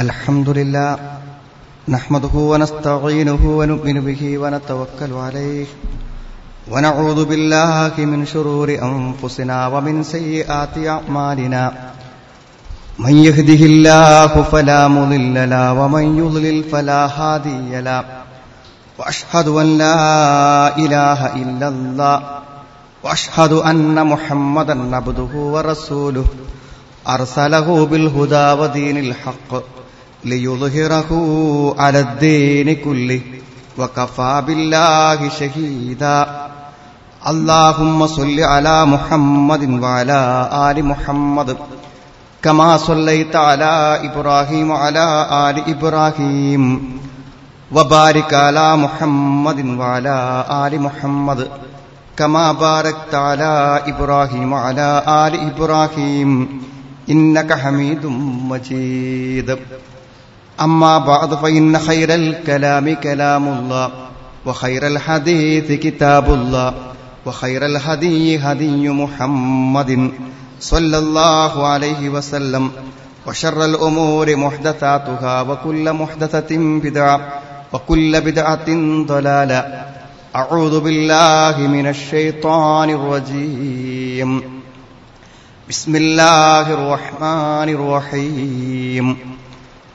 الحمد لله نحمده ونستعينه ونؤمن به ونتوكل عليه ونعوذ بالله من شرور أنفسنا ومن سيئات أعمالنا. من يهده الله فلا مضل له ومن يضلل فلا هادي له. وأشهد أن لا إله إلا الله. وأشهد أن محمدا عبده ورسوله. أرسله بالهدى ودين الحق. ليظهره على الدين كله وكفى بالله شهيدا. اللهم صل على محمد وعلى آل محمد كما صليت على إبراهيم وعلى آل إبراهيم وبارك على محمد وعلى آل محمد كما باركت على إبراهيم وعلى آل إبراهيم إنك حميد مجيد. أما بعد فإن خير الكلام كلام الله وخير الحديث كتاب الله وخير الهدي هدي محمد صلى الله عليه وسلم وشر الأمور محدثاتها وكل محدثة بدعة وكل بدعة ضلالة. أعوذ بالله من الشيطان الرجيم. بسم الله الرحمن الرحيم.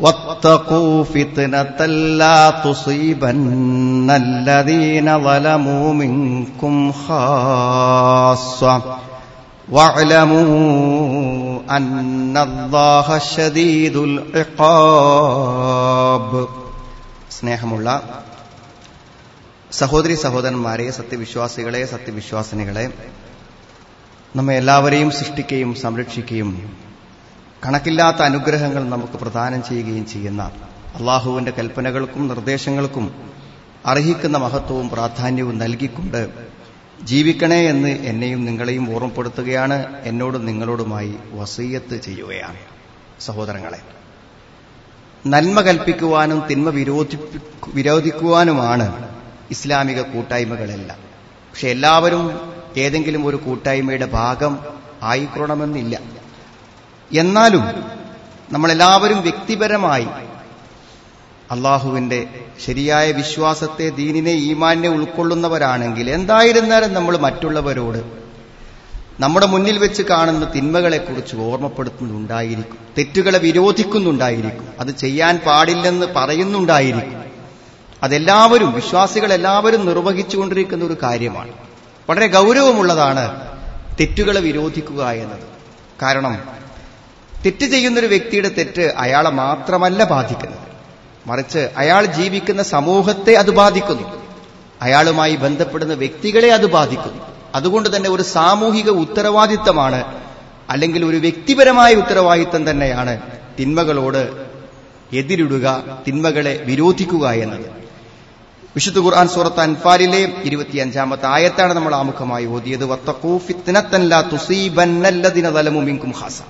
واتقوا فتنة لا تصيبن الذين ظلموا منكم خاصة واعلموا أن الله شديد العقاب സ്നേഹമുള്ള സഹോദരി സഹോദരന്മാരെ സത്യവിശ്വാസികളെ സത്യവിശ്വാസിനികളെ നമ്മെ എല്ലാവരെയും സൃഷ്ടിക്കുകയും സംരക്ഷിക്കുകയും കണക്കില്ലാത്ത അനുഗ്രഹങ്ങൾ നമുക്ക് പ്രദാനം ചെയ്യുകയും ചെയ്യുന്ന അള്ളാഹുവിന്റെ കൽപ്പനകൾക്കും നിർദ്ദേശങ്ങൾക്കും അർഹിക്കുന്ന മഹത്വവും പ്രാധാന്യവും നൽകിക്കൊണ്ട് ജീവിക്കണേ എന്ന് എന്നെയും നിങ്ങളെയും ഓർമ്മപ്പെടുത്തുകയാണ്. എന്നോടും നിങ്ങളോടുമായി വസീയത്ത് ചെയ്യുകയാണ്. സഹോദരങ്ങളെ നന്മ കൽപ്പിക്കുവാനും തിന്മ വിരോധി വിരോധിക്കുവാനുമാണ് ഇസ്ലാമിക കൂട്ടായ്മകളെല്ലാം. പക്ഷെ എല്ലാവരും ഏതെങ്കിലും ഒരു കൂട്ടായ്മയുടെ ഭാഗം ആയിക്കൊള്ളണമെന്നില്ല. എന്നാലും നമ്മളെല്ലാവരും വ്യക്തിപരമായി അള്ളാഹുവിന്റെ ശരിയായ വിശ്വാസത്തെ ദീനിനെ ഈമാനെ ഉൾക്കൊള്ളുന്നവരാണെങ്കിൽ എന്തായിരുന്നാലും നമ്മൾ മറ്റുള്ളവരോട് നമ്മുടെ മുന്നിൽ വെച്ച് കാണുന്ന തിന്മകളെക്കുറിച്ച് ഓർമ്മപ്പെടുത്തുന്നുണ്ടായിരിക്കും. തെറ്റുകളെ വിരോധിക്കുന്നുണ്ടായിരിക്കും. അത് ചെയ്യാൻ പാടില്ലെന്ന് പറയുന്നുണ്ടായിരിക്കും. അതെല്ലാവരും വിശ്വാസികളെല്ലാവരും നിർവഹിച്ചുകൊണ്ടിരിക്കുന്ന ഒരു കാര്യമാണ്. വളരെ ഗൗരവമുള്ളതാണ് തെറ്റുകളെ വിരോധിക്കുക എന്നത്. കാരണം തെറ്റ് ചെയ്യുന്നൊരു വ്യക്തിയുടെ തെറ്റ് അയാളെ മാത്രമല്ല ബാധിക്കുന്നത്. മറിച്ച് അയാൾ ജീവിക്കുന്ന സമൂഹത്തെ അത് ബാധിക്കുന്നു. അയാളുമായി ബന്ധപ്പെടുന്ന വ്യക്തികളെ അത് ബാധിക്കുന്നു. അതുകൊണ്ട് തന്നെ ഒരു സാമൂഹിക ഉത്തരവാദിത്തമാണ് അല്ലെങ്കിൽ ഒരു വ്യക്തിപരമായ ഉത്തരവാദിത്തം തന്നെയാണ് തിന്മകളോട് എതിരിടുക തിന്മകളെ വിരോധിക്കുക എന്നത്. വിശുദ്ധ ഖുർആൻ സൂറത്ത് അൻഫാലിലെ ഇരുപത്തിയഞ്ചാമത്തെ ആയത്താണ് നമ്മൾ ആമുഖമായി ഓതിയത്. മിൻകും ഹാസ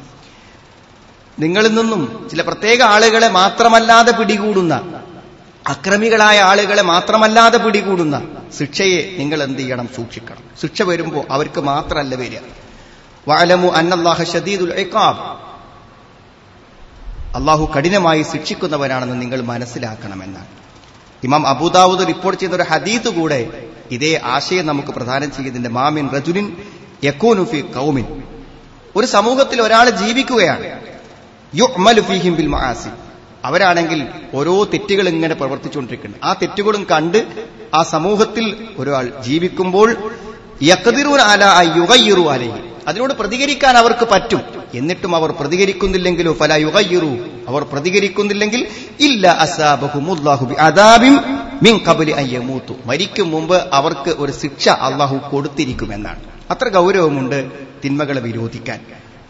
നിങ്ങളിൽ നിന്നും ചില പ്രത്യേക ആളുകളെ മാത്രമല്ലാതെ പിടികൂടുന്ന അക്രമികളായ ആളുകളെ മാത്രമല്ലാതെ പിടികൂടുന്ന ശിക്ഷയെ നിങ്ങൾ എന്ത് ചെയ്യണം? സൂക്ഷിക്കണം. ശിക്ഷ വരുമ്പോൾ അവർക്ക് മാത്രമല്ല വരിക. വാലമു അന്നല്ലാഹ ഷദീദുൽ അള്ളാഹു കഠിനമായി ശിക്ഷിക്കുന്നവനാണെന്ന് നിങ്ങൾ മനസ്സിലാക്കണമെന്നാണ്. ഇമാം അബൂദാവൂദ് റിപ്പോർട്ട് ചെയ്ത ഒരു ഹദീത്ത് കൂടെ ഇതേ ആശയം നമുക്ക് പ്രധാനം ചെയ്യുന്നതിന്റെ മാമിൻ റജുലിൻ യക്കോനുഫി കൗമിൻ ഒരു സമൂഹത്തിൽ ഒരാൾ ജീവിക്കുകയാണ്. യുഅ്മലു ഫീഹിം ബിൽ മഹാസി അവരാണെങ്കിൽ ഓരോ തെറ്റുകൾ ഇങ്ങനെ പ്രവർത്തിച്ചുകൊണ്ടിരിക്കുന്നു ആ തെറ്റുകളും കണ്ട് ആ സമൂഹത്തിൽ ഒരാൾ ജീവിക്കുമ്പോൾ യക്കതിറൂൻ അല യുഗയ്യറു അലൈഹി. അതിനോട് പ്രതികരിക്കാൻ അവർക്ക് പറ്റും. എന്നിട്ടും അവർ പ്രതികരിക്കുന്നില്ലെങ്കിലോ ഫല യുഗയ്യറു. അവർ പ്രതികരിക്കുന്നില്ലെങ്കിൽ ഇല്ല അസാബഹുമുല്ലാഹുബി അദാബിം മിൻ കബലി അയ്യമൂത്തു മരിക്കും മുമ്പ് അവർക്ക് ഒരു ശിക്ഷ അള്ളാഹു കൊടുത്തിരിക്കുമെന്നാണ്. അത്ര ഗൗരവമുണ്ട് തിന്മകളെ വിരോധിക്കാൻ.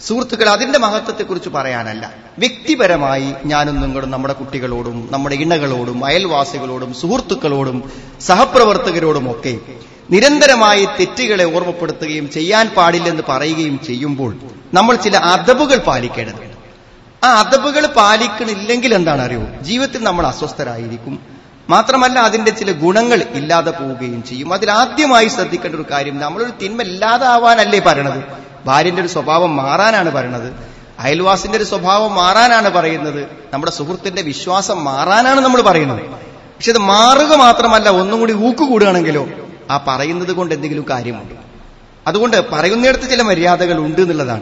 സുഹൃത്തുക്കൾ അതിന്റെ മഹത്വത്തെക്കുറിച്ച് പറയാനല്ല. വ്യക്തിപരമായി ഞാനും നിങ്ങളും നമ്മുടെ കുട്ടികളോടും നമ്മുടെ ഇണകളോടും അയൽവാസികളോടും സുഹൃത്തുക്കളോടും സഹപ്രവർത്തകരോടും ഒക്കെ നിരന്തരമായി തെറ്റുകളെ ഓർമ്മപ്പെടുത്തുകയും ചെയ്യാൻ പാടില്ലെന്ന് പറയുകയും ചെയ്യുമ്പോൾ നമ്മൾ ചില അദബുകൾ പാലിക്കേണ്ടത് ആ അദബുകൾ പാലിക്കണില്ലെങ്കിൽ എന്താണ് അറിയോ? ജീവിതത്തിൽ നമ്മൾ അസ്വസ്ഥരായിരിക്കും. മാത്രമല്ല അതിന്റെ ചില ഗുണങ്ങൾ ഇല്ലാതെ പോവുകയും ചെയ്യും. അതിൽ ആദ്യമായി ശ്രദ്ധിക്കേണ്ട ഒരു കാര്യം നമ്മളൊരു തിന്മ ഇല്ലാതാവാനല്ലേ പറയണത്? ഭാര്യന്റെ ഒരു സ്വഭാവം മാറാനാണ് പറയുന്നത് അയൽവാസിന്റെ ഒരു സ്വഭാവം മാറാനാണ് പറയുന്നത്. നമ്മുടെ സുഹൃത്തിന്റെ വിശ്വാസം മാറാനാണ് നമ്മൾ പറയുന്നത്. പക്ഷെ ഇത് മാറുക മാത്രമല്ല ഒന്നും കൂടി ഊക്കുകൂടുകയാണെങ്കിലോ ആ പറയുന്നത് കൊണ്ട് എന്തെങ്കിലും കാര്യമുണ്ട്. അതുകൊണ്ട് പറയുന്നിടത്ത് ചില മര്യാദകൾ ഉണ്ട് എന്നുള്ളതാണ്.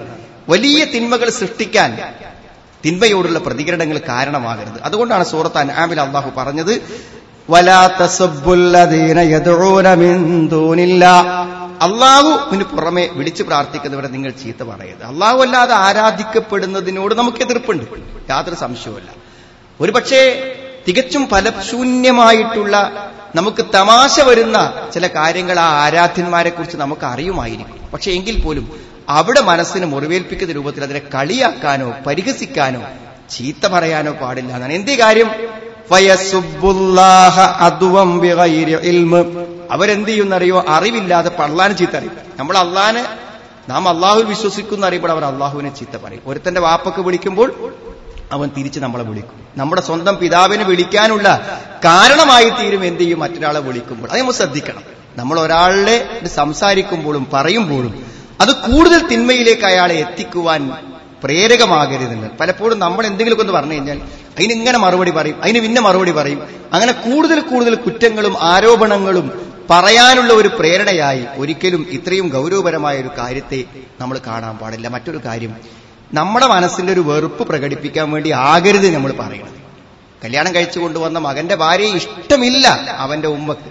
വലിയ തിന്മകൾ സൃഷ്ടിക്കാൻ തിന്മയോടുള്ള പ്രതികരണങ്ങൾ കാരണമാകരുത്. അതുകൊണ്ടാണ് സൂറത്ത് അനാമിൽ അള്ളാഹു പറഞ്ഞത് വലാ മിൻ ദൂനില്ലാ. അള്ളാഹുവിന് പുറമെ വിളിച്ചു പ്രാർത്ഥിക്കുന്നവരെ നിങ്ങൾ ചീത്ത പറയരുത്. അള്ളാഹു അല്ലാതെ ആരാധിക്കപ്പെടുന്നതിനോട് നമുക്ക് എതിർപ്പുണ്ട്. യാതൊരു സംശയവുമല്ല. ഒരുപക്ഷെ തികച്ചും ഫലശൂന്യമായിട്ടുള്ള നമുക്ക് തമാശ വരുന്ന ചില കാര്യങ്ങൾ ആ ആരാധ്യന്മാരെ കുറിച്ച് നമുക്ക് അറിയുമായിരിക്കും പക്ഷെ എങ്കിൽ പോലും അവിടെ മനസ്സിന് മുറിവേൽപ്പിക്കുന്ന രൂപത്തിൽ അതിനെ കളിയാക്കാനോ പരിഹസിക്കാനോ ചീത്ത പറയാനോ പാടില്ല എന്നാണ്. എന്തേ കാര്യം? അവരെന്ത് ചെയ്യുന്നറിയോ അറിവില്ലാതെ പള്ളാനെ ചീത്ത അറിയും നമ്മൾ അള്ളാനെ നാം അള്ളാഹു വിശ്വസിക്കുന്ന അറിയുമ്പോൾ അവർ അള്ളാഹുവിനെ ചീത്ത പറയും. ഒരുത്തന്റെ വാപ്പൊക്കെ വിളിക്കുമ്പോൾ അവൻ തിരിച്ച് നമ്മളെ വിളിക്കും. നമ്മുടെ സ്വന്തം പിതാവിനെ വിളിക്കാനുള്ള കാരണമായി തീരും എന്ത് ചെയ്യും മറ്റൊരാളെ വിളിക്കുമ്പോൾ. അത് നമ്മൾ ശ്രദ്ധിക്കണം. നമ്മൾ ഒരാളെ സംസാരിക്കുമ്പോഴും പറയുമ്പോഴും അത് കൂടുതൽ തിന്മയിലേക്ക് അയാളെ എത്തിക്കുവാൻ പ്രേരകമാകരുതെന്ന്. പലപ്പോഴും നമ്മൾ എന്തെങ്കിലുമൊക്കെ ഒന്ന് പറഞ്ഞു കഴിഞ്ഞാൽ അതിന് ഇങ്ങനെ മറുപടി പറയും അതിന് പിന്നെ മറുപടി പറയും. അങ്ങനെ കൂടുതൽ കൂടുതൽ കുറ്റങ്ങളും ആരോപണങ്ങളും പറയാനുള്ള ഒരു പ്രേരണയായി ഒരിക്കലും ഇത്രയും ഗൗരവപരമായ ഒരു കാര്യത്തെ നമ്മൾ കാണാൻ പാടില്ല. മറ്റൊരു കാര്യം നമ്മുടെ മനസ്സിന്റെ ഒരു വെറുപ്പ് പ്രകടിപ്പിക്കാൻ വേണ്ടി ആകരുത് നമ്മൾ പറയുന്നത് കല്യാണം കഴിച്ചു കൊണ്ടുവന്ന മകന്റെ ഭാര്യയെ ഇഷ്ടമില്ല അവന്റെ ഉമ്മക്ക്.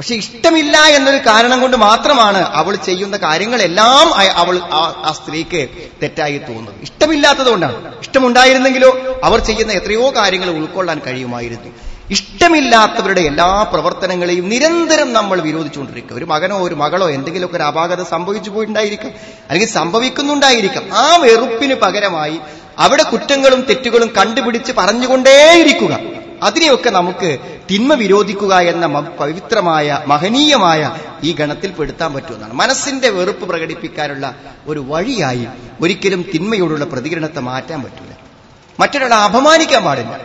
പക്ഷെ ഇഷ്ടമില്ല എന്നൊരു കാരണം കൊണ്ട് മാത്രമാണ് അവൾ ചെയ്യുന്ന കാര്യങ്ങളെല്ലാം അവൾ ആ സ്ത്രീക്ക് തെറ്റായി തോന്നുന്നത്. ഇഷ്ടമില്ലാത്തത് കൊണ്ടാണ് ഇഷ്ടമുണ്ടായിരുന്നെങ്കിലോ അവർ ചെയ്യുന്ന എത്രയോ കാര്യങ്ങൾ ഉൾക്കൊള്ളാൻ കഴിയുമായിരുന്നു. ഇഷ്ടമില്ലാത്തവരുടെ എല്ലാ പ്രവർത്തനങ്ങളെയും നിരന്തരം നമ്മൾ വിരോധിച്ചുകൊണ്ടിരിക്കുക ഒരു മകനോ ഒരു മകളോ എന്തെങ്കിലുമൊക്കെ ഒരു അപാകത സംഭവിച്ചു പോയിട്ടുണ്ടായിരിക്കാം. അല്ലെങ്കിൽ സംഭവിക്കുന്നുണ്ടായിരിക്കാം. ആ വെറുപ്പിന് പകരമായി അവിടെ കുറ്റങ്ങളും തെറ്റുകളും കണ്ടുപിടിച്ച് പറഞ്ഞുകൊണ്ടേയിരിക്കുക. അതിനെയൊക്കെ നമുക്ക് തിന്മ വിരോധിക്കുക എന്ന പവിത്രമായ മഹനീയമായ ഈ ഗണത്തിൽ പെടുത്താൻ പറ്റുമെന്നാണ്. മനസ്സിന്റെ വെറുപ്പ് പ്രകടിപ്പിക്കാനുള്ള ഒരു വഴിയായി ഒരിക്കലും തിന്മയോടുള്ള പ്രതികരണത്തെ മാറ്റാൻ പറ്റില്ല. മറ്റൊരാളെ അപമാനിക്കാൻ പാടില്ല.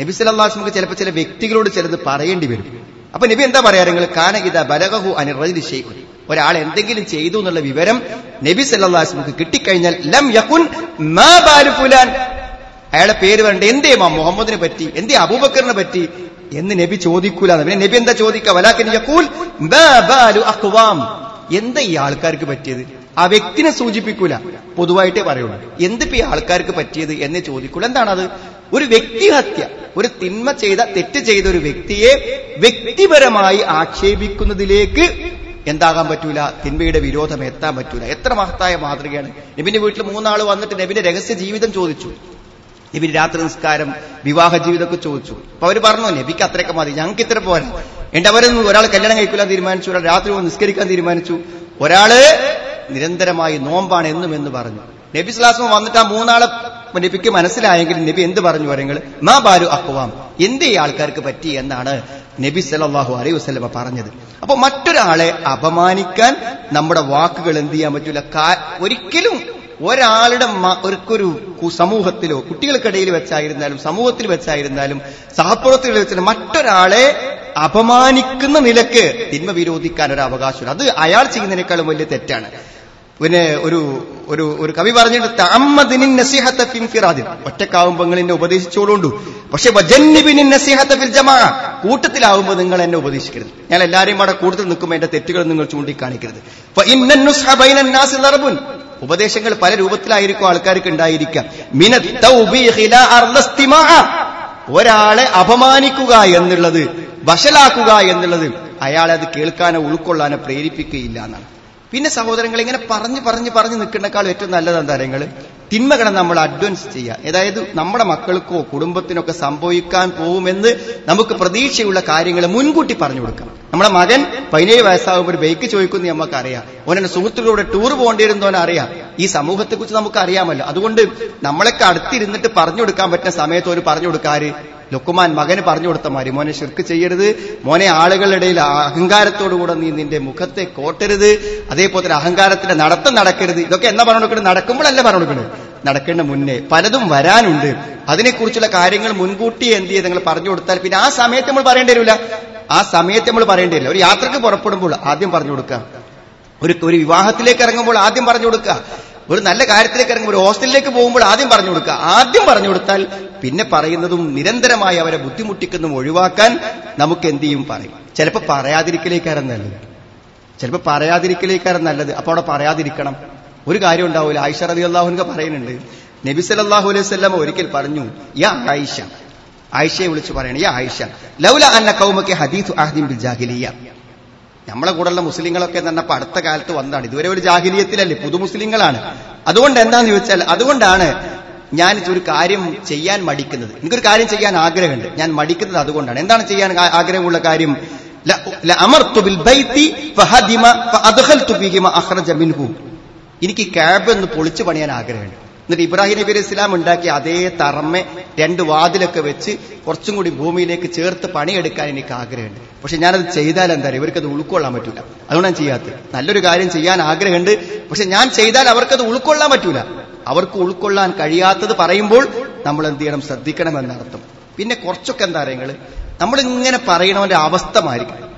നബി ചിലപ്പോൾ ചില വ്യക്തികളോട് ചിലത് പറയേണ്ടി വരും. അപ്പൊ നബി എന്താ പറയാ? നിങ്ങൾ കാനഗിത ബലകഹു അനിറതി ഒരാൾ എന്തെങ്കിലും ചെയ്തു എന്നുള്ള വിവരം നബി സല്ലാസ്മക്ക് കിട്ടിക്കഴിഞ്ഞാൽ ലം യകുൻ മാ അയാളെ പേര് വേണ്ട എന്തേ മാ മുഹമ്മദിനെ പറ്റി? എന്തേ അബൂബക്കറിനെ പറ്റി? എന്ന് നബി ചോദിക്കൂല പിന്നെ നബി എന്താ ചോദിക്കുക വലാക്കിൻ എന്താ ഈ ആൾക്കാർക്ക് പറ്റിയത്? ആ വ്യക്തിനെ സൂചിപ്പിക്കൂല. പൊതുവായിട്ടേ പറയുള്ളൂ. എന്തിപ്പോ ഈ ആൾക്കാർക്ക് പറ്റിയത്? എന്നേ ചോദിക്കൂല. എന്താണത്? ഒരു വ്യക്തിഹത്യ ഒരു തിന്മ ചെയ്ത തെറ്റ് ചെയ്ത ഒരു വ്യക്തിയെ വ്യക്തിപരമായി ആക്ഷേപിക്കുന്നതിലേക്ക് എന്താകാൻ പറ്റൂല? തിന്മയുടെ വിരോധം എത്താൻ പറ്റൂല. എത്ര മഹത്തായ മാതൃകയാണ്. നബിന്റെ വീട്ടിൽ മൂന്നാൾ വന്നിട്ട് നബിന്റെ രഹസ്യ ജീവിതം ചോദിച്ചു. നബി രാത്രി നിസ്കാരം വിവാഹ ജീവിതമൊക്കെ ചോദിച്ചു. അപ്പൊ അവർ പറഞ്ഞു നബിക്ക് അത്രയൊക്കെ മതി ഞങ്ങൾക്ക് ഇത്ര പോരാ. എന്റെ അവരൊന്നും ഒരാൾ കല്യാണം കഴിക്കില്ല തീരുമാനിച്ചു ഒരാൾ രാത്രി നിസ്കരിക്കാൻ തീരുമാനിച്ചു. ഒരാൾ നിരന്തരമായി നോമ്പാണ് എന്നും എന്ന് പറഞ്ഞു. നബി സ്ലാസ്മ വന്നിട്ട് ആ മൂന്നാളെ നബിക്ക് മനസ്സിലായെങ്കിൽ നബി എന്ത് പറഞ്ഞു പറയുന്നത് മാ ബാലു അക്വാം എന്ത് ഈ ആൾക്കാർക്ക് പറ്റി എന്നാണ് നബി സലാഹു അലൈഹി വസ്ലമ പറഞ്ഞത്. അപ്പൊ മറ്റൊരാളെ അപമാനിക്കാൻ നമ്മുടെ വാക്കുകൾ എന്ത് ചെയ്യാൻ പറ്റൂല? ഒരിക്കലും ഒരാളുടെ ഒരു സമൂഹത്തിലോ കുട്ടികൾക്കിടയിൽ വെച്ചായിരുന്നാലും സമൂഹത്തിൽ വെച്ചായിരുന്നാലും സഹപ്രവർത്തകരിൽ വെച്ചാലും മറ്റൊരാളെ അപമാനിക്കുന്ന നിലയ്ക്ക് തിന്മ വിരോധിക്കാൻ ഒരു അവകാശം അത് അയാൾ ചെയ്യുന്നതിനേക്കാളും വലിയ തെറ്റാണ്. പിന്നെ ഒരു ഒരു ഒരു കവി പറഞ്ഞിട്ട് തമ്മദിനിൻ നസിഹത്ത ഫിൻ ഫിറാദിൻ. ഒറ്റക്കാവുമ്പോൾ നിങ്ങൾ എന്നെ ഉപദേശിച്ചോളുണ്ടു. പക്ഷെ വജന്നിബിനിൻ നസിഹത്ത ഫിൽ ജമാ. കൂട്ടത്തിലാവുമ്പോൾ നിങ്ങൾ എന്നെ ഉപദേശിക്കരുത്. ഞാൻ എല്ലാവരെയും അവിടെ കൂട്ടത്തിൽ നിൽക്കുമ്പോൾ എന്റെ തെറ്റുകൾ നിങ്ങൾ ചൂണ്ടിക്കാണിക്കരുത്. ഉപദേശങ്ങൾ പല രൂപത്തിലായിരിക്കും ആൾക്കാർക്ക് ഉണ്ടായിരിക്കാം. ഒരാളെ അപമാനിക്കുക എന്നുള്ളത് വഷലാക്കുക എന്നുള്ളത് അയാളെ അത് കേൾക്കാനോ ഉൾക്കൊള്ളാനോ പ്രേരിപ്പിക്കുകയില്ല എന്നാണ്. പിന്നെ സഹോദരങ്ങൾ ഇങ്ങനെ പറഞ്ഞു പറഞ്ഞു പറഞ്ഞു നിൽക്കുന്നേക്കാൾ ഏറ്റവും നല്ലത് എന്താ തിന്മകളെ നമ്മൾ അഡ്വൻസ് ചെയ്യുക. അതായത് നമ്മുടെ മക്കൾക്കോ കുടുംബത്തിനൊക്കെ സംഭവിക്കാൻ പോകുമെന്ന് നമുക്ക് പ്രതീക്ഷയുള്ള കാര്യങ്ങൾ മുൻകൂട്ടി പറഞ്ഞു കൊടുക്കാം. നമ്മുടെ മകൻ പതിനേഴ് വയസ്സാകുമ്പോൾ ബൈക്ക് ചോദിക്കുന്നു നമുക്കറിയാം ഓനെ സുഹൃത്തുക്കളോട് ടൂർ പോകേണ്ടിയിരുന്നോനെ അറിയാം. ഈ സമൂഹത്തെക്കുറിച്ച് നമുക്ക് അറിയാമല്ലോ അതുകൊണ്ട് നമ്മളൊക്കെ അടുത്തിരുന്നിട്ട് പറഞ്ഞു കൊടുക്കാൻ പറ്റുന്ന സമയത്ത് ഒരു പറഞ്ഞു കൊടുക്കാറ്? ലുക്കുമാൻ മകന് പറഞ്ഞു കൊടുത്ത മാതിരി മോനെ ശിർക്ക് ചെയ്യരുത്. മോനെ ആളുകളുടെ ഇടയിൽ അഹങ്കാരത്തോടുകൂടെ നീ നിന്റെ മുഖത്തെ കോട്ടരുത്. അതേപോലെ തന്നെ അഹങ്കാരത്തിന്റെ നടത്തം നടക്കരുത്. ഇതൊക്കെ എന്നാ പറഞ്ഞു കൊടുക്കുന്നത് നടക്കുമ്പോഴല്ല പറഞ്ഞു കൊടുക്കുന്നത് നടക്കേണ്ട മുന്നേ പലതും വരാനുണ്ട്. അതിനെക്കുറിച്ചുള്ള കാര്യങ്ങൾ മുൻകൂട്ടി എന്ത് ചെയ്ത് നിങ്ങൾ പറഞ്ഞു കൊടുത്താൽ പിന്നെ ആ സമയത്ത് നമ്മൾ പറയേണ്ടി വരില്ല. ആ സമയത്ത് നമ്മൾ പറയേണ്ടി വരില്ല. ഒരു യാത്രയ്ക്ക് പുറപ്പെടുമ്പോൾ ആദ്യം പറഞ്ഞു കൊടുക്കുക. ഒരു ഒരു വിവാഹത്തിലേക്ക് ഇറങ്ങുമ്പോൾ ആദ്യം പറഞ്ഞു കൊടുക്കുക. ഒരു നല്ല കാര്യത്തിലേക്ക് ഇറങ്ങുമ്പോൾ ഒരു ഹോസ്റ്റലിലേക്ക് പോകുമ്പോൾ ആദ്യം പറഞ്ഞു കൊടുക്കുക. ആദ്യം പറഞ്ഞു കൊടുത്താൽ പിന്നെ പറയുന്നതും നിരന്തരമായി അവരെ ബുദ്ധിമുട്ടിക്കുന്നതും ഒഴിവാക്കാൻ നമുക്ക് എന്ത് ചെയ്യും പറയും. ചിലപ്പോൾ പറയാതിരിക്കലേക്കാരം നല്ലത്. ചിലപ്പോൾ പറയാതിരിക്കലേക്കാരം നല്ലത്. അപ്പൊ അവിടെ പറയാതിരിക്കണം. ഒരു കാര്യം ഉണ്ടാവില്ല ആയിഷ റബി അള്ളാഹുനൊക്കെ പറയുന്നുണ്ട്. നബി സല്ലാഹു അലൈഹി സ്വല്ലം ഒരിക്കൽ പറഞ്ഞു യാ ആയിഷ. ആയിഷയെ വിളിച്ചു പറയണം യാ ആയിഷ ലൗല അന്ന കൗമക്ക് ഹദീസ് ആഹ്ദിൻ ബിൽ ജാഹിലിയ. നമ്മളെ കൂടെയുള്ള മുസ്ലിങ്ങളൊക്കെ തന്നെ അടുത്ത കാലത്ത് വന്നതാണ്. ഇതുവരെ ഒരു ജാഹിലിയത്തിലല്ലേ? പുതുമുസ്ലിങ്ങളാണ് അതുകൊണ്ട് എന്താന്ന് ചോദിച്ചാൽ അതുകൊണ്ടാണ് ഞാൻ ഒരു കാര്യം ചെയ്യാൻ മടിക്കുന്നത്. എനിക്കൊരു കാര്യം ചെയ്യാൻ ആഗ്രഹമുണ്ട്. ഞാൻ മടിക്കുന്നത് അതുകൊണ്ടാണ്. എന്താണ് ചെയ്യാൻ ആഗ്രഹമുള്ള കാര്യം? എനിക്ക് ക്യാബ് ഒന്ന് പൊളിച്ചു പണിയാൻ ആഗ്രഹമുണ്ട്. എന്നിട്ട് ഇബ്രാഹിം നബി അലൈഹി ഇസ്ലാം ഉണ്ടാക്കിയ അതേ തറമ്മെ രണ്ട് വാതിലൊക്കെ വെച്ച് കുറച്ചും കൂടി ഭൂമിയിലേക്ക് ചേർത്ത് പണിയെടുക്കാൻ എനിക്ക് ആഗ്രഹമുണ്ട്. പക്ഷെ ഞാനത് ചെയ്താൽ എന്താ പറയുക ഇവർക്കത് ഉൾക്കൊള്ളാൻ പറ്റൂല. അതുകൊണ്ട് ഞാൻ ചെയ്യാത്തത്. നല്ലൊരു കാര്യം ചെയ്യാൻ ആഗ്രഹമുണ്ട്. പക്ഷെ ഞാൻ ചെയ്താൽ അവർക്കത് ഉൾക്കൊള്ളാൻ പറ്റൂല. അവർക്ക് ഉൾക്കൊള്ളാൻ കഴിയാത്തത് പറയുമ്പോൾ നമ്മൾ എന്ത് ചെയ്യണം? ശ്രദ്ധിക്കണം എന്നർത്ഥം പിന്നെ കുറച്ചൊക്കെ എന്താ പറയുക നമ്മൾ ഇങ്ങനെ പറയണവന്റെ അവസ്ഥ മാറിക്കണം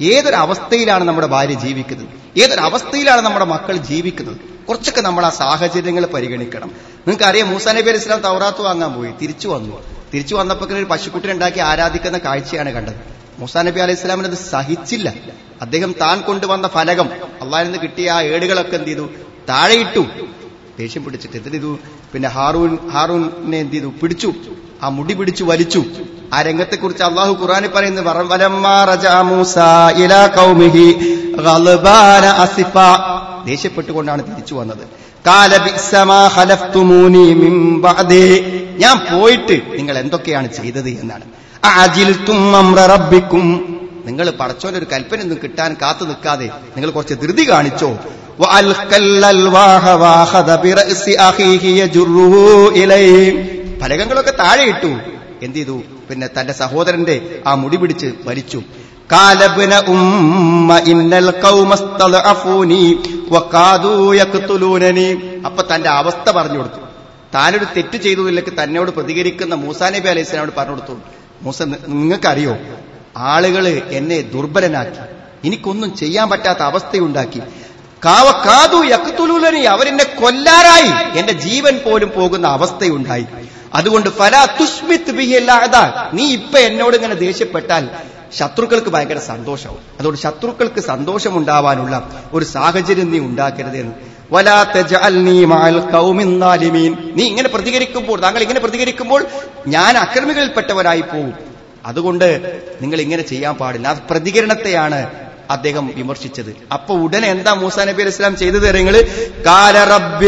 ഏതൊരു അവസ്ഥയിലാണ് നമ്മുടെ ഭാര്യ ജീവിക്കുന്നത്? ഏതൊരു അവസ്ഥയിലാണ് നമ്മുടെ മക്കൾ ജീവിക്കുന്നത്? കുറച്ചൊക്കെ നമ്മൾ ആ സാഹചര്യങ്ങൾ പരിഗണിക്കണം. നിങ്ങൾക്ക് അറിയാം മൂസാ നബി അലൈഹി ഇസ്ലാം തൗറാത്ത് വാങ്ങാൻ പോയി തിരിച്ചു വന്നു. തിരിച്ചു വന്നപ്പോൾ ഒരു പശുക്കുട്ടിനെ ഉണ്ടാക്കി ആരാധിക്കുന്ന കാഴ്ചയാണ് കണ്ടത്. മൂസാ നബി അലൈഹി ഇസ്ലാമിന് അത് സഹിച്ചില്ല. അദ്ദേഹം താൻ കൊണ്ടുവന്ന ഫലകം അള്ളാഹിൽ നിന്ന് കിട്ടിയ ആ ഏടുകളൊക്കെ എന്ത് ചെയ്തു? താഴെയിട്ടു ദേഷ്യം പിടിച്ചിട്ട് എന്ത് ചെയ്തു പിന്നെ ഹാറൂൻ ഹാറൂനെ എന്ത് ചെയ്തു? പിടിച്ചു. ആ മുടി പിടിച്ചു വലിച്ചു. ആ രംഗത്തെക്കുറിച്ച് അള്ളാഹു ഖുറാനി പറയുന്നത് ദേഷ്യപ്പെട്ടുകൊണ്ടാണ് തിരിച്ചു വന്നത്. ഞാൻ പോയിട്ട് നിങ്ങൾ എന്തൊക്കെയാണ് ചെയ്തത് എന്നാണ്. റബ്ബിക്കും. നിങ്ങൾ പടച്ചോന്റെ ഒരു കൽപ്പനയൊന്നും കിട്ടാൻ കാത്തു നിൽക്കാതെ നിങ്ങൾ കുറച്ച് ധൃതി കാണിച്ചോ. ഇലൈ ഫലകങ്ങളൊക്കെ താഴെ ഇട്ടു. എന്ത് ചെയ്തു? പിന്നെ തന്റെ സഹോദരന്റെ ആ മുടി പിടിച്ച് വലിച്ചു കാലബിന ഉമ്മ ഇന്നൽ കൗമസ്തലഅഫൂനി അപ്പൊ തന്റെ അവസ്ഥ പറഞ്ഞു കൊടുത്തു. താനൊരു തെറ്റ് ഇല്ലെങ്കിൽ തന്നോട് പ്രതികരിക്കുന്ന മൂസാനബി അലൈഹി സ്വലാമോട് പറഞ്ഞു കൊടുത്തു. മൂസ നിങ്ങൾക്കറിയോ? ആളുകൾ എന്നെ ദുർബലനാക്കി. എനിക്കൊന്നും ചെയ്യാൻ പറ്റാത്ത അവസ്ഥയുണ്ടാക്കി. കാവ കാതു യക്തുലൂലനി അവരെന്നെ കൊല്ലാരായി എന്റെ ജീവൻ പോലും പോകുന്ന അവസ്ഥയുണ്ടായി. അതുകൊണ്ട് ഫലാ തുഷ്മിത് നീ ഇപ്പൊ എന്നോട് ഇങ്ങനെ ദേഷ്യപ്പെട്ടാൽ ശത്രുക്കൾക്ക് ഭയങ്കര സന്തോഷവും. അതുകൊണ്ട് ശത്രുക്കൾക്ക് സന്തോഷമുണ്ടാവാനുള്ള ഒരു സാഹചര്യം നീ ഉണ്ടാക്കരുത് എന്ന്. നീ ഇങ്ങനെ പ്രതികരിക്കുമ്പോൾ താങ്കൾ ഇങ്ങനെ പ്രതികരിക്കുമ്പോൾ ഞാൻ അക്രമികളിൽപ്പെട്ടവരായി പോകും അതുകൊണ്ട് നിങ്ങൾ ഇങ്ങനെ ചെയ്യാൻ പാടില്ല. ആ പ്രതികരണത്തെയാണ് അദ്ദേഹം വിമർശിച്ചത്. അപ്പൊ ഉടനെ എന്താ മൂസാ നബി അലൈഹി ഇസ്ലാം ചെയ്തത് നിങ്ങൾ കാല റബ്ബി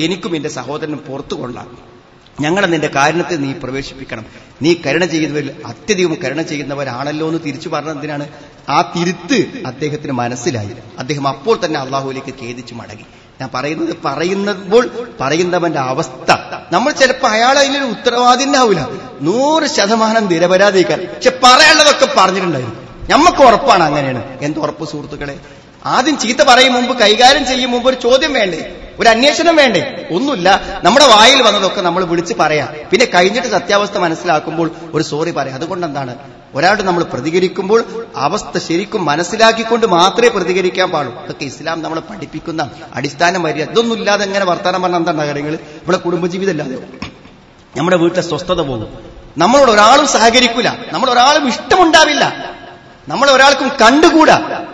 എനിക്കും എന്റെ സഹോദരനും പുറത്തു കൊള്ളാം. ഞങ്ങളെ നിന്റെ കാരണത്തെ നീ പ്രവേശിപ്പിക്കണം. നീ കരുണ ചെയ്യുന്നവരിൽ അത്യധികം കരുണ ചെയ്യുന്നവരാണല്ലോ എന്ന് തിരിച്ചു പറഞ്ഞതിനാണ് ആ തിരുത്ത് അദ്ദേഹത്തിന് മനസ്സിലായി. അദ്ദേഹം അപ്പോൾ തന്നെ അള്ളാഹുലേക്ക് ഖേദിച്ചു മടങ്ങി. ഞാൻ പറയുന്നത് പറയുമ്പോൾ പറയുന്നവന്റെ അവസ്ഥ. നമ്മൾ ചിലപ്പോൾ അയാൾ അതിലൊരു ഉത്തരവാദിന്നാവൂല നൂറ് ശതമാനം നിരപരാധിക്കാൻ പക്ഷെ പറയാനുള്ളതൊക്കെ പറഞ്ഞിട്ടുണ്ടായിരുന്നു. ഞമ്മക്ക് ഉറപ്പാണ് അങ്ങനെയാണ്. എന്ത് ഉറപ്പ് സുഹൃത്തുക്കളെ? ആദ്യം ചീത്ത പറയും മുമ്പ് കൈകാര്യം ചെയ്യും മുമ്പ് ഒരു ചോദ്യം വേണ്ടേ? ഒരു അന്വേഷണം വേണ്ടേ? ഒന്നുമില്ല. നമ്മുടെ വായിൽ വന്നതൊക്കെ നമ്മൾ വിളിച്ച് പറയാം. പിന്നെ കഴിഞ്ഞിട്ട് സത്യാവസ്ഥ മനസ്സിലാക്കുമ്പോൾ ഒരു സോറി പറയാം. അതുകൊണ്ട് എന്താണ് ഒരാളോട് നമ്മൾ പ്രതികരിക്കുമ്പോൾ അവസ്ഥ ശരിക്കും മനസ്സിലാക്കിക്കൊണ്ട് മാത്രമേ പ്രതികരിക്കാൻ പാടുള്ളൂ. അതൊക്കെ ഇസ്ലാം നമ്മളെ പഠിപ്പിക്കുന്ന അടിസ്ഥാന മര്യാദ. ഇതൊന്നും ഇല്ലാതെ എങ്ങനെ വർത്തമാനം പറഞ്ഞ എന്താണ് കാര്യങ്ങൾ നമ്മുടെ കുടുംബജീവിതം ഇല്ലാതെ നമ്മുടെ വീട്ടിലെ സ്വസ്ഥത പോകും. നമ്മളോട് ഒരാളും സഹകരിക്കില്ല നമ്മൾ ഒരാളും ഇഷ്ടമുണ്ടാവില്ല. നമ്മൾ ഒരാൾക്കും കണ്ടുകൂടാ.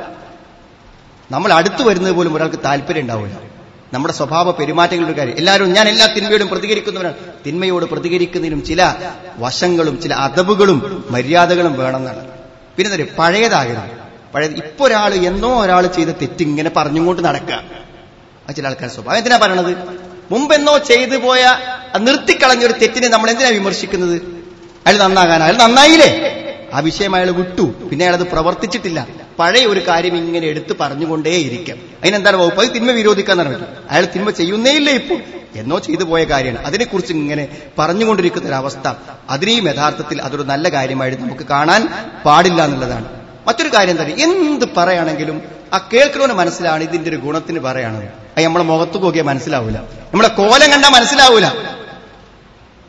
നമ്മൾ അടുത്തു വരുന്നത് പോലും ഒരാൾക്ക് താല്പര്യം ഉണ്ടാവില്ല. നമ്മുടെ സ്വഭാവ പെരുമാറ്റങ്ങളുടെ കാര്യം. എല്ലാവരും ഞാൻ എല്ലാ തിന്മയോടും പ്രതികരിക്കുന്നവരാണ്. തിന്മയോട് പ്രതികരിക്കുന്നതിനും ചില വശങ്ങളും ചില അതവുകളും മര്യാദകളും വേണമെന്നാണ്. പിന്നെ എന്താ പഴയതാകരുത് പഴയത് ഇപ്പൊ ഒരാൾ എന്നോ ഒരാൾ ചെയ്ത തെറ്റ് ഇങ്ങനെ പറഞ്ഞുകൊണ്ട് നടക്കുക. അത് ചില ആൾക്കാർ സ്വഭാവം. എന്തിനാ പറയണത്? മുമ്പെന്നോ ചെയ്തു പോയ നിർത്തിക്കളഞ്ഞൊരു തെറ്റിനെ നമ്മൾ എന്തിനാ വിമർശിക്കുന്നത്? അയാൾ നന്നാകാൻ അയാൾ നന്നായില്ലേ? ആ വിഷയം അയാൾ വിട്ടു. പിന്നെ അയാളത് പ്രവർത്തിച്ചിട്ടില്ല. പഴയ ഒരു കാര്യം ഇങ്ങനെ എടുത്ത് പറഞ്ഞുകൊണ്ടേയിരിക്കാം. അതിനെന്താണ് വകുപ്പ്? അത് തിന്മ വിരോധിക്കാൻ നടക്കും അയാൾ തിന്മ ചെയ്യുന്നേ ഇല്ല ഇപ്പോൾ എന്നോ ചെയ്തു പോയ കാര്യമാണ്. അതിനെക്കുറിച്ച് ഇങ്ങനെ പറഞ്ഞുകൊണ്ടിരിക്കുന്ന ഒരു അവസ്ഥ അതിനെയും യഥാർത്ഥത്തിൽ അതൊരു നല്ല കാര്യമായിട്ട് നമുക്ക് കാണാൻ പാടില്ല എന്നുള്ളതാണ്. മറ്റൊരു കാര്യം എന്താ എന്ത് പറയുകയാണെങ്കിലും ആ കേൾക്കുന്നവന് മനസ്സിലാണ് ഇതിന്റെ ഒരു ഗുണത്തിന് പറയുകയാണെന്ന് അത് നമ്മളെ മുഖത്ത് നോക്കിയാൽ മനസ്സിലാവൂല. നമ്മളെ കോലം കണ്ടാൽ മനസ്സിലാവൂല.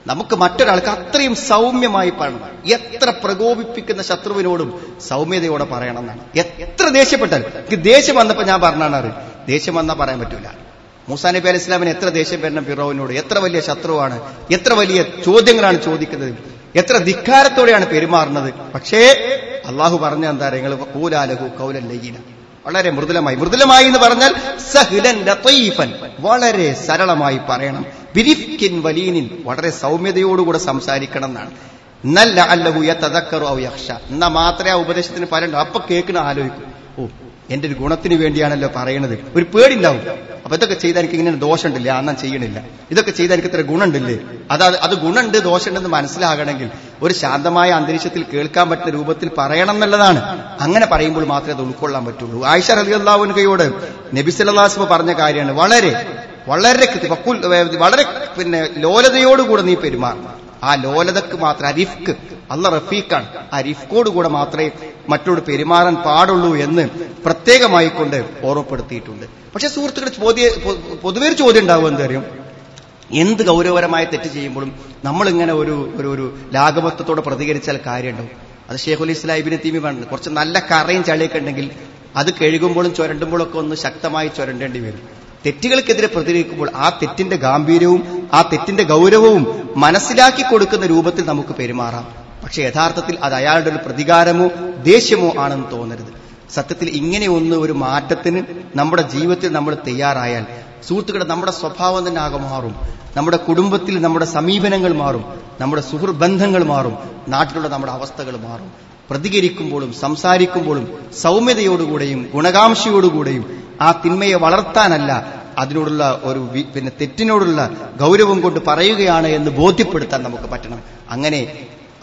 നമുക്ക് മറ്റൊരാൾക്ക് അത്രയും സൗമ്യമായി പറയണം. എത്ര പ്രകോപിപ്പിക്കുന്ന ശത്രുവിനോടും സൗമ്യതയോടെ പറയണം എന്നാണ് എത്ര ദേഷ്യപ്പെട്ടാൽ എനിക്ക് ദേഷ്യം വന്നപ്പോ ഞാൻ പറഞ്ഞാണ് ദേഷ്യം വന്നാൽ പറയാൻ പറ്റൂല. മൂസാ നബി ഇസ്ലാമിന് എത്ര ദേഷ്യം വരണം ഫിറോവിനോട്? എത്ര വലിയ ശത്രുവാണ്? എത്ര വലിയ ചോദ്യങ്ങളാണ് ചോദിക്കുന്നത്? എത്ര ധിക്കാരത്തോടെയാണ് പെരുമാറുന്നത്? പക്ഷേ അള്ളാഹു പറഞ്ഞ എന്താ നിങ്ങൾ കൂലാലഹു കൗലൻ ലയ്യന വളരെ മൃദുലമായി. മൃദുലമായി എന്ന് പറഞ്ഞാൽ സഹിലൻ വളരെ സരളമായി പറയണം. ബിരിഫ്കിൻ വലീനിൻ വളരെ സൗമ്യതയോടുകൂടെ സംസാരിക്കണം എന്നാണ് നല്ല അല്ലഹു യതദക്കറു ഔ യഖ്ഷ എന്നാ മാത്രമേ ആ ഉപദേശത്തിന് പറയണ്ടോ അപ്പൊ കേൾക്കണ ആലോചിക്കും. ഓ എന്റെ ഒരു ഗുണത്തിന് വേണ്ടിയാണല്ലോ പറയണത്. ഒരു പേടിണ്ടാവും അപ്പൊ ഇതൊക്കെ ചെയ്താൽ എനിക്ക് ഇങ്ങനെ ദോഷമുണ്ടല്ലേ? അന്നാ ചെയ്യണില്ല. ഇതൊക്കെ ചെയ്താൽ എനിക്ക് ഇത്ര ഗുണമുണ്ടല്ലേ? അത് അത് ഗുണമുണ്ട് ദോഷമുണ്ടെന്ന് മനസ്സിലാകണമെങ്കിൽ ഒരു ശാന്തമായ അന്തരീക്ഷത്തിൽ കേൾക്കാൻ പറ്റുന്ന രൂപത്തിൽ പറയണം എന്നുള്ളതാണ്. അങ്ങനെ പറയുമ്പോൾ മാത്രമേ അത് ഉൾക്കൊള്ളാൻ പറ്റുള്ളൂ. ആയിഷ റലി അള്ളാഹുനകയോട് നബി സല്ലാസ്മ പറഞ്ഞ കാര്യമാണ്. വളരെ വളരെ വളരെ പിന്നെ ലോലതയോടുകൂടെ നീ പെരുമാറണം. ആ ലോലതക്ക് മാത്രം അരിഫ്ക്ക് അല്ല റഫീഖാണ്. ആ റിഫ്കോട് കൂടെ മാത്രമേ മറ്റോട് പെരുമാറാൻ പാടുള്ളൂ എന്ന് പ്രത്യേകമായി കൊണ്ട് ഓർമ്മപ്പെടുത്തിയിട്ടുണ്ട്. പക്ഷെ സുഹൃത്തുക്കൾ ചോദ്യ പൊതുവേ ചോദ്യം ഉണ്ടാവും എന്തറിയും എന്ത് ഗൗരവപരമായ തെറ്റ് ചെയ്യുമ്പോഴും നമ്മളിങ്ങനെ ഒരു ഒരു ഒരു ലാഘവത്വത്തോടെ പ്രതികരിച്ചാൽ കാര്യമുണ്ടാവും. അത് ഷേഖുൽ ഇസ്ലാം ഇബിന് തീമി പറഞ്ഞു കുറച്ച് നല്ല കറയും ചളിയൊക്കെ ഉണ്ടെങ്കിൽ അത് കഴുകുമ്പോഴും ചുരണ്ടുമ്പോഴൊക്കെ ഒന്ന് ശക്തമായി ചുരണ്ടേണ്ടി വരും. തെറ്റുകൾക്കെതിരെ പ്രതികരിക്കുമ്പോൾ ആ തെറ്റിന്റെ ഗാംഭീര്യവും ആ തെറ്റിന്റെ ഗൗരവവും മനസ്സിലാക്കി കൊടുക്കുന്ന രൂപത്തിൽ നമുക്ക് പെരുമാറാം. പക്ഷെ യഥാർത്ഥത്തിൽ അത് അയാളുടെ ഒരു പ്രതികാരമോ ദേഷ്യമോ ആണെന്ന് തോന്നരുത്. സത്യത്തിൽ ഇങ്ങനെ ഒന്ന് ഒരു മാറ്റത്തിന് നമ്മുടെ ജീവിതത്തിൽ നമ്മൾ തയ്യാറായാൽ സുഹൃത്തുക്കളെ നമ്മുടെ സ്വഭാവം തന്നെ ആകെ മാറും. നമ്മുടെ കുടുംബത്തിൽ നമ്മുടെ സമീപനങ്ങൾ മാറും. നമ്മുടെ സുഹൃബന്ധങ്ങൾ മാറും. നാട്ടിലുള്ള നമ്മുടെ അവസ്ഥകൾ മാറും. പ്രതികരിക്കുമ്പോഴും സംസാരിക്കുമ്പോഴും സൗമ്യതയോടുകൂടെയും ഗുണകാംക്ഷയോടുകൂടെയും ആ തിന്മയെ വളർത്താനല്ല അതിനോടുള്ള ഒരു പിന്നെ തെറ്റിനോടുള്ള ഗൗരവം കൊണ്ട് പറയുകയാണ് എന്ന് ബോധ്യപ്പെടുത്താൻ നമുക്ക് പറ്റണം. അങ്ങനെ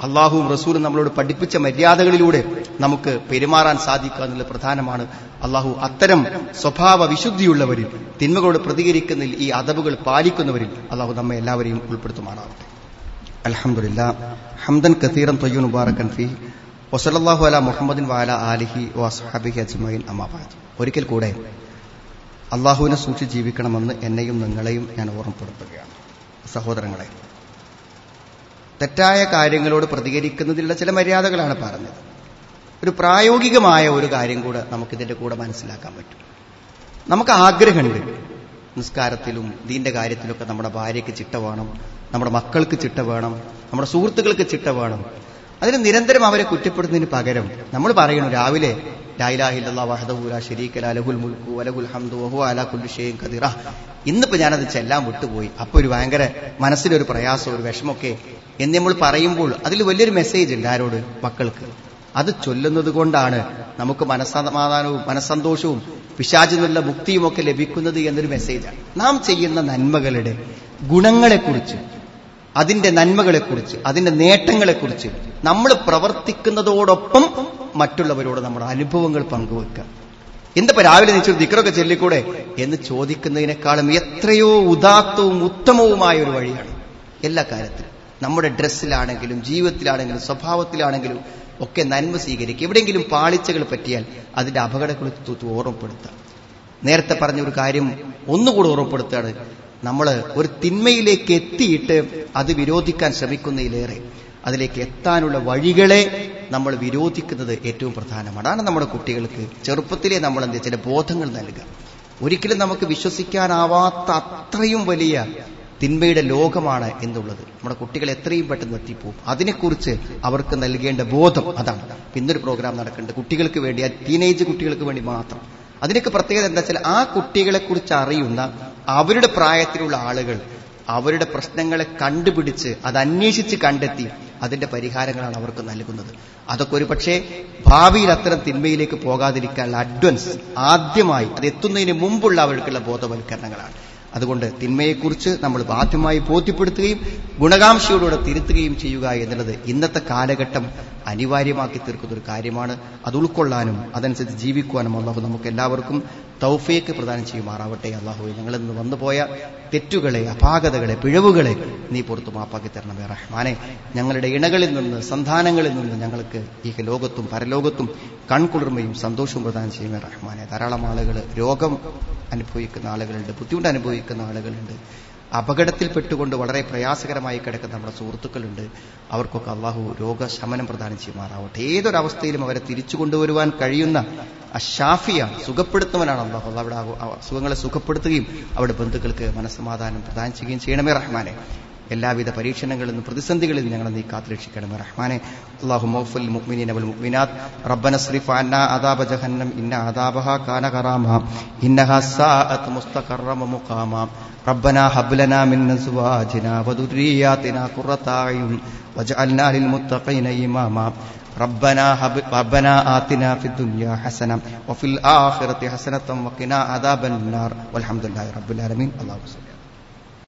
അള്ളാഹുവും റസൂലും നമ്മളോട് പഠിപ്പിച്ച മര്യാദകളിലൂടെ നമുക്ക് പെരുമാറാൻ സാധിക്കുക എന്നുള്ളത് പ്രധാനമാണ്. അള്ളാഹു അത്തരം സ്വഭാവ വിശുദ്ധിയുള്ളവരിൽ തിന്മകളോട് പ്രതികരിക്കുന്നതിൽ ഈ അതവുകൾ പാലിക്കുന്നവരിൽ അള്ളാഹു നമ്മെ എല്ലാവരെയും ഉൾപ്പെടുത്തുമാറാവട്ടെ. അലഹമുല്ല ഹംദൻ കത്തീറൻ തൊയ്യു മുബാറക്കൻ ഫി. വസലല്ലാഹു അല മുഹമ്മദിൻ വാല ആലിഹി വസ്ഹാബിഹി അജ്മൈൻ അമ്മാബാദ് ഒരിക്കൽ കൂടെ അള്ളാഹുവിനെ സൂക്ഷിച്ച് ജീവിക്കണമെന്ന് എന്നെയും നിങ്ങളെയും ഞാൻ ഓർമ്മപ്പെടുത്തുകയാണ്. സഹോദരങ്ങളെ തെറ്റായ കാര്യങ്ങളോട് പ്രതികരിക്കുന്നതിലുള്ള ചില മര്യാദകളാണ് പറഞ്ഞത്. ഒരു പ്രായോഗികമായ ഒരു കാര്യം കൂടെ നമുക്കിതിന്റെ കൂടെ മനസ്സിലാക്കാൻ പറ്റും. നമുക്ക് ആഗ്രഹമുണ്ട്. നിസ്കാരത്തിലും ദീന്റെ കാര്യത്തിലൊക്കെ നമ്മുടെ ഭാര്യയ്ക്ക് ചിട്ട വേണം നമ്മുടെ മക്കൾക്ക് ചിട്ട വേണം നമ്മുടെ സുഹൃത്തുക്കൾക്ക് ചിട്ട വേണം. അതിന് നിരന്തരം അവരെ കുറ്റപ്പെടുന്നതിന് പകരം നമ്മൾ പറയണം രാവിലെ ഇന്നിപ്പോ ഞാനത് ചെല്ലാൻ വിട്ടുപോയി. അപ്പൊ ഒരു ഭയങ്കര മനസ്സിലൊരു പ്രയാസം ഒരു വിഷമൊക്കെ എന്ന് നമ്മൾ പറയുമ്പോൾ അതിൽ വലിയൊരു മെസ്സേജ് ഉണ്ട് ആരോട്? മക്കൾക്ക്. അത് ചൊല്ലുന്നത് കൊണ്ടാണ് നമുക്ക് മനസ്സമാധാനവും മനസ്സന്തോഷവും പിശാചിനുള്ള നിന്നുള്ള മുക്തിയുമൊക്കെ ലഭിക്കുന്നത് എന്നൊരു മെസ്സേജാണ് നാം ചെയ്യുന്ന നന്മകളുടെ ഗുണങ്ങളെക്കുറിച്ച് അതിന്റെ നന്മകളെക്കുറിച്ച് അതിന്റെ നേട്ടങ്ങളെക്കുറിച്ച് നമ്മൾ പ്രവർത്തിക്കുന്നതോടൊപ്പം മറ്റുള്ളവരോട് നമ്മുടെ അനുഭവങ്ങൾ പങ്കുവെക്കുക. എന്തപ്പോ രാവിലെ നിശ്ചയം ദിക്കറൊക്കെ ചൊല്ലിക്കൂടെ? എന്ന് ചോദിക്കുന്നതിനേക്കാളും എത്രയോ ഉദാത്തവും ഉത്തമവുമായ ഒരു വഴിയാണ് എല്ലാ കാര്യത്തിലും. നമ്മുടെ ഡ്രസ്സിലാണെങ്കിലും ജീവിതത്തിലാണെങ്കിലും സ്വഭാവത്തിലാണെങ്കിലും ഒക്കെ നന്മ സ്വീകരിക്കുക. എവിടെയെങ്കിലും പാളിച്ചകൾ പറ്റിയാൽ അതിന്റെ അപകടങ്ങളെ ഓർമ്മപ്പെടുത്തുക. നേരത്തെ പറഞ്ഞ ഒരു കാര്യം ഒന്നുകൂടി ഓർമ്മപ്പെടുത്തുകയാണ്. നമ്മൾ ഒരു തിന്മയിലേക്ക് എത്തിയിട്ട് അത് വിരോധിക്കാൻ ശ്രമിക്കുന്നതിലേറെ അതിലേക്ക് എത്താനുള്ള വഴികളെ നമ്മൾ വിരോധിക്കുന്നത് ഏറ്റവും പ്രധാനമാണ്. അതാണ് നമ്മുടെ കുട്ടികൾക്ക് ചെറുപ്പത്തിലെ നമ്മൾ എന്ത് ചില ബോധങ്ങൾ നൽകുക. ഒരിക്കലും നമുക്ക് വിശ്വസിക്കാനാവാത്ത അത്രയും വലിയ തിന്മയുടെ ലോകമാണ് എന്നുള്ളത്. നമ്മുടെ കുട്ടികൾ എത്രയും പെട്ടെന്ന് എത്തിപ്പോവും അതിനെക്കുറിച്ച് അവർക്ക് നൽകേണ്ട ബോധം അതാണ്. ഇന്നൊരു പ്രോഗ്രാം നടക്കുന്നുണ്ട്. കുട്ടികൾക്ക് വേണ്ടി ആ ടീനേജ് കുട്ടികൾക്ക് വേണ്ടി മാത്രം. അതിനൊക്കെ പ്രത്യേകത എന്താ വെച്ചാൽ ആ കുട്ടികളെ കുറിച്ച് അറിയുന്ന അവരുടെ പ്രായത്തിലുള്ള ആളുകൾ അവരുടെ പ്രശ്നങ്ങളെ കണ്ടുപിടിച്ച് അത് അന്വേഷിച്ച് കണ്ടെത്തി അതിന്റെ പരിഹാരങ്ങളാണ് അവർക്ക് നൽകുന്നത്. അതൊക്കെ ഒരു പക്ഷേ ഭാവിയിൽ അത്തരം തിന്മയിലേക്ക് പോകാതിരിക്കാനുള്ള അഡ്വൻസ് ആദ്യമായി അത് എത്തുന്നതിന് മുമ്പുള്ള അവർക്കുള്ള ബോധവൽക്കരണങ്ങളാണ്. അതുകൊണ്ട് തിന്മയെക്കുറിച്ച് നമ്മൾ ബാധ്യമായി ബോധ്യപ്പെടുത്തുകയും ഗുണകാംക്ഷയോടുകൂടെ തിരുത്തുകയും ചെയ്യുക എന്നുള്ളത് ഇന്നത്തെ കാലഘട്ടം അനിവാര്യമാക്കി തീർക്കുന്ന ഒരു കാര്യമാണ്. അത് ഉൾക്കൊള്ളാനും അതനുസരിച്ച് ജീവിക്കുവാനും അള്ളാഹു നമുക്ക് എല്ലാവർക്കും തൗഫേക്ക് പ്രദാനം ചെയ്യുമാറാവട്ടെ. അള്ളാഹു ഞങ്ങളിൽ നിന്ന് വന്നുപോയ തെറ്റുകളെ അപാകതകളെ പിഴവുകളെ നീ പുറത്തു മാപ്പാക്കി തരണം തരണമേ റഹ്മാനെ. ഞങ്ങളുടെ ഇണകളിൽ നിന്ന് സന്താനങ്ങളിൽ നിന്ന് ഞങ്ങൾക്ക് ഈ ലോകത്തും പരലോകത്തും കൺകുളിർമയും സന്തോഷവും പ്രദാനം ചെയ്യുമേ റഹ്മാനെ. ധാരാളം ആളുകൾ രോഗം അനുഭവിക്കുന്ന ആളുകളുണ്ട് ബുദ്ധിമുട്ട് അനുഭവിക്കുന്ന ആളുകളുണ്ട്. അപകടത്തിൽ അപകടത്തിൽപ്പെട്ടുകൊണ്ട് വളരെ പ്രയാസകരമായി കിടക്കുന്ന നമ്മുടെ സുഹൃത്തുക്കളുണ്ട്. അവർക്കൊക്കെ അള്ളാഹു രോഗശമനം പ്രദാനം ചെയ്യുമാറാവട്ടെ. ഏതൊരവസ്ഥയിലും അവരെ തിരിച്ചു കൊണ്ടുവരുവാൻ കഴിയുന്ന അഷാഫിയാണ് സുഖപ്പെടുത്തുന്നവനാണ് അള്ളാഹു. അവിടെ സുഖങ്ങളെ സുഖപ്പെടുത്തുകയും അവിടെ ബന്ധുക്കൾക്ക് മനസ്സമാധാനം പ്രദാനം ചെയ്യുകയും ചെയ്യണമേ റഹ്മാനെ. എല്ലാവിധ പരീക്ഷണങ്ങളിൽ നിന്നും പ്രതിസന്ധികളിൽ നിന്ന് ഞങ്ങളെ നീ കാത്തുരക്ഷിക്കണമേ റഹ്മാനെ അള്ളാഹു മൗഫുൽ മുഅ്മിനീന വൽ മുഅ്മിനാത്ത് റബ്ബന സ്രിഫ് അന്നാ അദാബ ജഹന്നം ഇന്ന അദാബഹ കാന ഖറാമ ഇന്നഹ സാഅത്ത് മുസ്തഖറ വമുഖാമ ربنا هب لنا من ازواجنا وذرياتنا قرة اعين واجعلنا للمتقين اماما ربنا هب ربنا آتنا في الدنيا حسنة وفي الآخرة حسنة وقنا عذاب النار والحمد لله رب العالمين اللهم صل